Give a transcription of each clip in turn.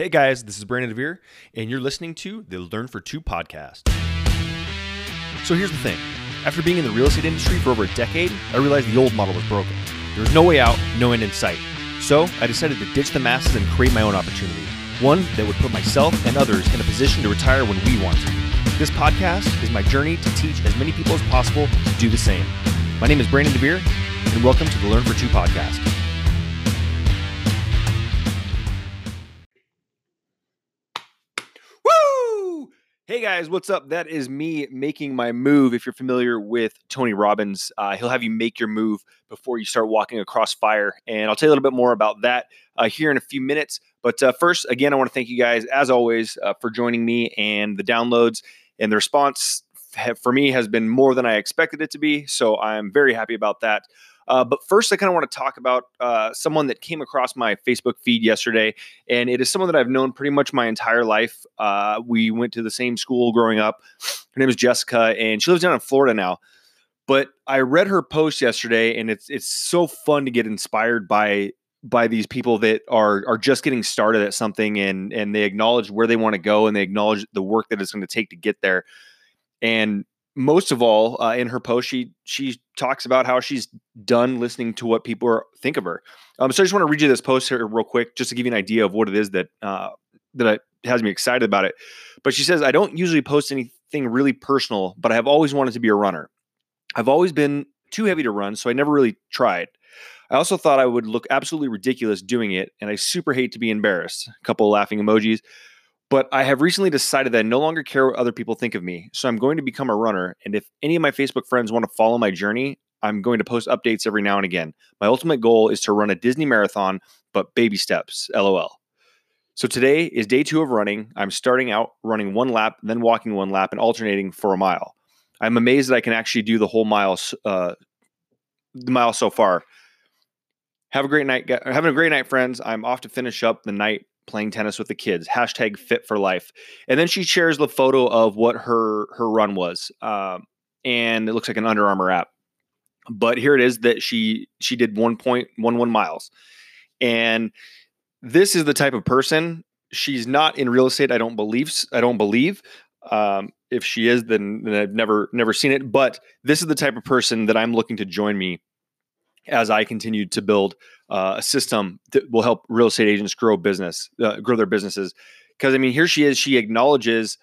Hey guys, this is Brandon DeVere, and you're listening to the Learn for Two podcast. So here's the thing after being in the real estate industry for over a decade, I realized the old model was broken. There was no way out, no end in sight. So I decided to ditch the masses and create my own opportunity, one that would put myself and others in a position to retire when we want to. This podcast is my journey to teach as many people as possible to do the same. My name is Brandon DeVere, and welcome to the Learn for Two podcast. Hey guys, what's up? That is me making my move. If you're familiar with Tony Robbins, uh, he'll have you make your move before you start walking across fire. And I'll tell you a little bit more about that uh, here in a few minutes. But uh, first, again, I want to thank you guys, as always, uh, for joining me and the downloads and the response for me has been more than I expected it to be. So I'm very happy about that. Uh, but first, I kind of want to talk about uh, someone that came across my Facebook feed yesterday, and it is someone that I've known pretty much my entire life. Uh, we went to the same school growing up. Her name is Jessica, and she lives down in Florida now. But I read her post yesterday, and it's it's so fun to get inspired by by these people that are are just getting started at something, and and they acknowledge where they want to go, and they acknowledge the work that it's going to take to get there. And most of all, uh, in her post, she she talks about how she's done listening to what people are, think of her. Um, so I just want to read you this post here real quick, just to give you an idea of what it is that uh, that has me excited about it. But she says, I don't usually post anything really personal, but I have always wanted to be a runner. I've always been too heavy to run, so I never really tried. I also thought I would look absolutely ridiculous doing it, and I super hate to be embarrassed. A couple laughing emojis. But I have recently decided that I no longer care what other people think of me. So I'm going to become a runner. And if any of my Facebook friends want to follow my journey, I'm going to post updates every now and again. My ultimate goal is to run a Disney marathon, but baby steps, lol. So today is day two of running. I'm starting out running one lap, then walking one lap, and alternating for a mile. I'm amazed that I can actually do the whole mile, uh, the mile so far. Have a great night. Having a great night, friends. I'm off to finish up the night playing tennis with the kids. Hashtag fit for life. And then she shares the photo of what her her run was, um, and it looks like an Under Armour app. But here it is that she she did 1.11 miles, and this is the type of person she's not in real estate. I don't believe. I don't believe. Um, if she is, then, then I've never never seen it. But this is the type of person that I'm looking to join me as I continue to build uh, a system that will help real estate agents grow business, uh, grow their businesses. Because I mean, here she is. She acknowledges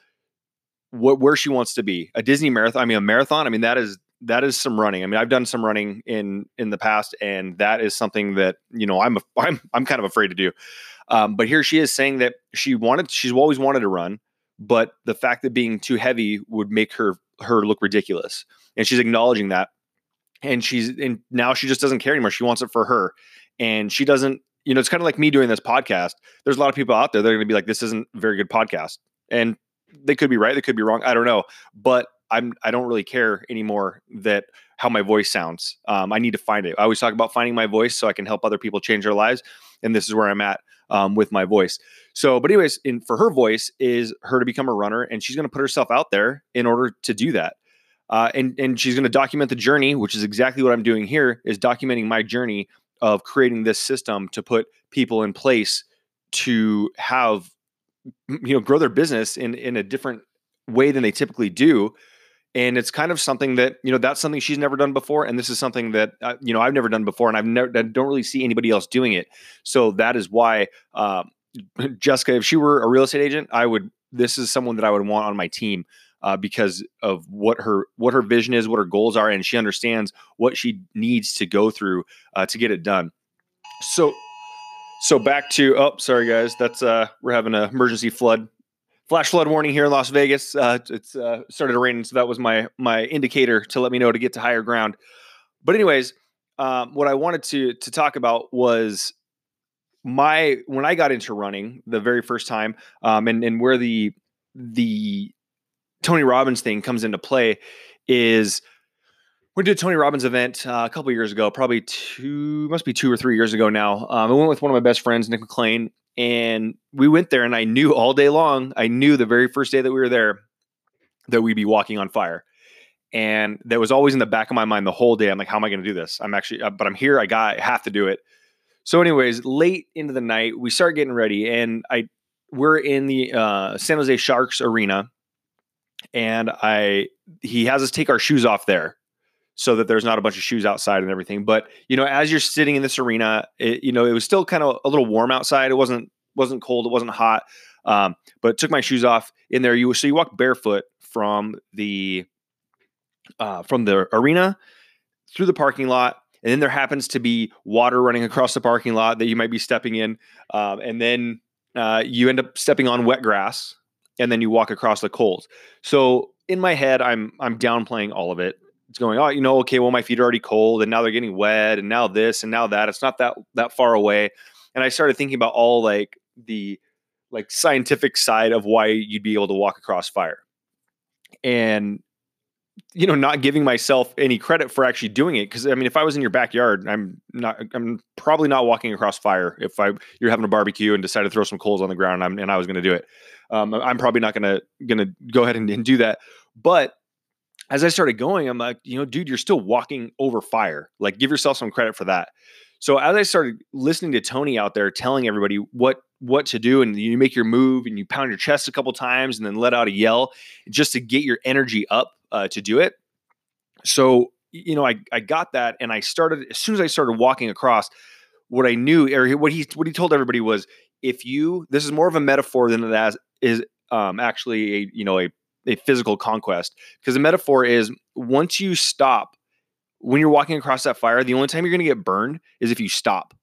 what where she wants to be. A Disney marathon. I mean, a marathon. I mean, that is that is some running. I mean, I've done some running in in the past, and that is something that you know I'm a, I'm I'm kind of afraid to do. Um, but here she is saying that she wanted, she's always wanted to run, but the fact that being too heavy would make her her look ridiculous, and she's acknowledging that and she's and now she just doesn't care anymore. She wants it for her, and she doesn't. You know, it's kind of like me doing this podcast. There's a lot of people out there that are going to be like, "This isn't a very good podcast," and they could be right, they could be wrong. I don't know, but I'm I don't really care anymore that how my voice sounds. Um, I need to find it. I always talk about finding my voice so I can help other people change their lives, and this is where I'm at um, with my voice. So, but anyways, in for her voice is her to become a runner, and she's going to put herself out there in order to do that. Uh, and and she's going to document the journey, which is exactly what I'm doing here, is documenting my journey of creating this system to put people in place to have you know grow their business in in a different way than they typically do. And it's kind of something that you know that's something she's never done before and this is something that uh, you know i've never done before and i've never I don't really see anybody else doing it. So that is why um, jessica if she were a real estate agent i would this is someone that i would want on my team uh, because of what her what her vision is, what her goals are, and she understands what she needs to go through uh, to get it done. So, so back to oh, sorry guys, that's uh, we're having an emergency flood, flash flood warning here in Las Vegas. Uh, it's uh, started to rain, so that was my my indicator to let me know to get to higher ground. But anyways, um, what I wanted to to talk about was my when I got into running the very first time, um, and and where the the Tony Robbins thing comes into play is we did a Tony Robbins event uh, a couple years ago, probably two, must be two or three years ago now. Um, I went with one of my best friends, Nick McLean, and we went there. And I knew all day long, I knew the very first day that we were there that we'd be walking on fire. And that was always in the back of my mind the whole day. I'm like, how am I going to do this? I'm actually, uh, but I'm here. I got, I have to do it. So, anyways, late into the night, we start getting ready, and I we're in the uh, San Jose Sharks arena, and I he has us take our shoes off there so that there's not a bunch of shoes outside and everything. But you know, as you're sitting in this arena, it, you know, it was still kind of a little warm outside. It wasn't wasn't cold. It wasn't hot. Um, but took my shoes off in there. You so you walk barefoot from the uh, from the arena through the parking lot and then there happens to be water running across the parking lot that you might be stepping in, um, and then uh, you end up stepping on wet grass, and then you walk across the coals. So in my head, I'm I'm downplaying all of it. It's going, oh, you know, okay, well, my feet are already cold, and now they're getting wet, and now this, and now that. It's not that that far away, and I started thinking about all like the like scientific side of why you'd be able to walk across fire, and you know, not giving myself any credit for actually doing it. Cause I mean, if I was in your backyard, I'm not, I'm probably not walking across fire. If I, you're having a barbecue and decide to throw some coals on the ground and, and i was going to do it. Um, I'm probably not going to, going to go ahead and, and do that. But as I started going, I'm like, you know, dude, you're still walking over fire. Like give yourself some credit for that. So as I started listening to Tony out there telling everybody what what to do and you make your move and you pound your chest a couple times and then let out a yell just to get your energy up uh, to do it. So, you know, I, I got that and I started, as soon as I started walking across, what I knew or what he, what he told everybody was if you, this is more of a metaphor than it is um, actually a, you know, a, a physical conquest because the metaphor is once you stop when you're walking across that fire, the only time you're going to get burned is if you stop.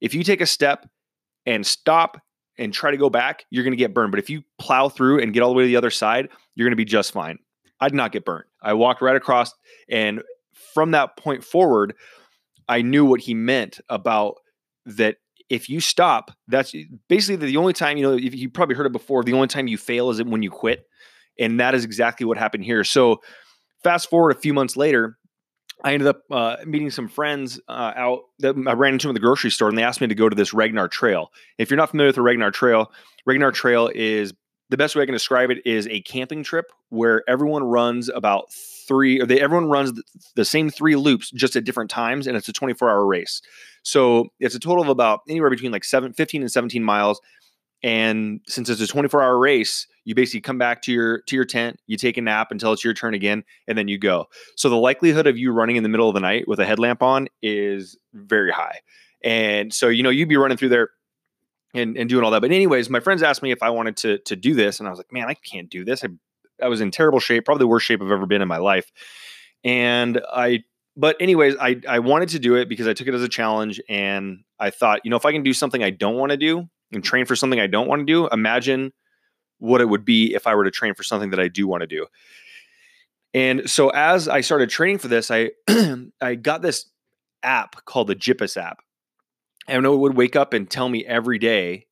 If you take a step and stop and try to go back, you're going to get burned. But if you plow through and get all the way to the other side, you're going to be just fine. I did not get burnt. I walked right across, and from that point forward, I knew what he meant about that. If you stop, that's basically the only time you know. You probably heard it before, the only time you fail is when you quit, and that is exactly what happened here. So, fast forward a few months later, I ended up uh, meeting some friends uh, out that I ran into in the grocery store, and they asked me to go to this Ragnar Trail. If you're not familiar with the Ragnar Trail, Ragnar Trail is the best way I can describe it is a camping trip where everyone runs about three, or they everyone runs the, the same three loops just at different times, and it's a 24 hour race. So it's a total of about anywhere between like seven, 15 and 17 miles. And since it's a 24 hour race, you basically come back to your to your tent, you take a nap until it's your turn again, and then you go. So the likelihood of you running in the middle of the night with a headlamp on is very high. And so, you know, you'd be running through there and, and doing all that. But anyways, my friends asked me if I wanted to to do this, and I was like, man, I can't do this. I, I was in terrible shape, probably the worst shape I've ever been in my life. And I, but anyways, I I wanted to do it because I took it as a challenge, and I thought, you know, if I can do something I don't want to do and train for something I don't want to do, imagine what it would be if I were to train for something that I do want to do. And so as I started training for this, I I got this app called the Jippus app and it would wake up and tell me every day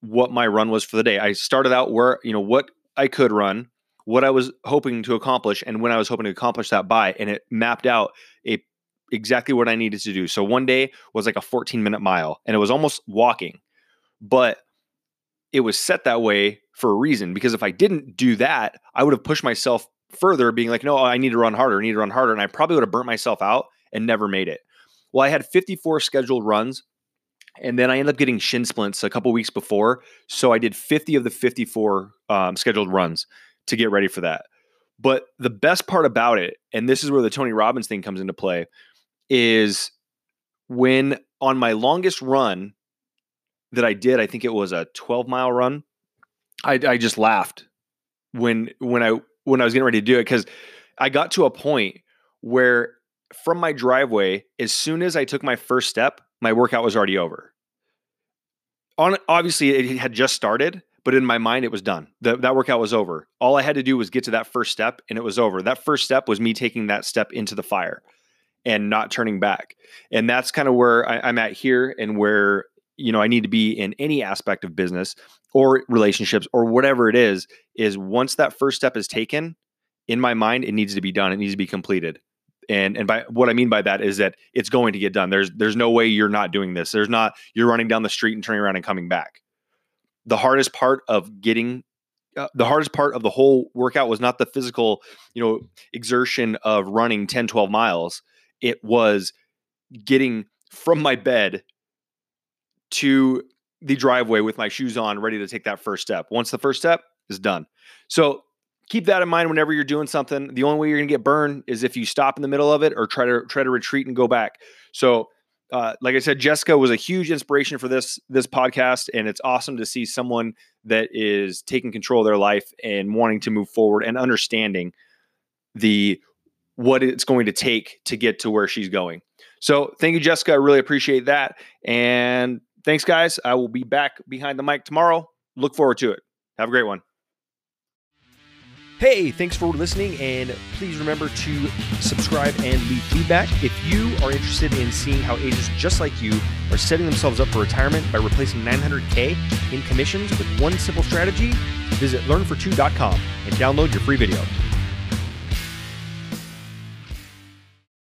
what my run was for the day. I started out where, you know, what I could run, what I was hoping to accomplish, and when I was hoping to accomplish that by, and it mapped out a exactly what I needed to do. So one day was like a 14 minute mile, and it was almost walking, but it was set that way for a reason because if I didn't do that, I would have pushed myself further, being like, no, I need to run harder, I need to run harder, and I probably would have burnt myself out and never made it. Well, I had 54 scheduled runs and then I ended up getting shin splints a couple weeks before. So I did 50 of the 54 um, scheduled runs to get ready for that. But the best part about it, and this is where the Tony Robbins thing comes into play, is when on my longest run that I did, I think it was a 12 mile run. I, I just laughed when when I when I was getting ready to do it because I got to a point where from my driveway, as soon as I took my first step, my workout was already over. On obviously it had just started, but in my mind it was done. The, that workout was over. All I had to do was get to that first step and it was over. That first step was me taking that step into the fire and not turning back. And that's kind of where I, I'm at here and where you know I need to be in any aspect of business or relationships or whatever it is is once that first step is taken in my mind it needs to be done it needs to be completed and and by what I mean by that is that it's going to get done. There's there's no way you're not doing this. There's not you're running down the street and turning around and coming back. The hardest part of getting uh, the hardest part of the whole workout was not the physical, you know, exertion of running 10 12 miles. It was getting from my bed to the driveway with my shoes on, ready to take that first step. Once the first step is done. So keep that in mind whenever you're doing something. The only way you're going to get burned is if you stop in the middle of it or try to try to retreat and go back. So, uh, like I said, Jessica was a huge inspiration for this this podcast, and it's awesome to see someone that is taking control of their life and wanting to move forward and understanding the what it's going to take to get to where she's going. So, thank you, Jessica. I really appreciate that, and thanks, guys. I will be back behind the mic tomorrow. Look forward to it. Have a great one. Hey, thanks for listening, and please remember to subscribe and leave feedback. If you are interested in seeing how agents just like you are setting themselves up for retirement by replacing 900K in commissions with one simple strategy, visit learnfor2.com and download your free video.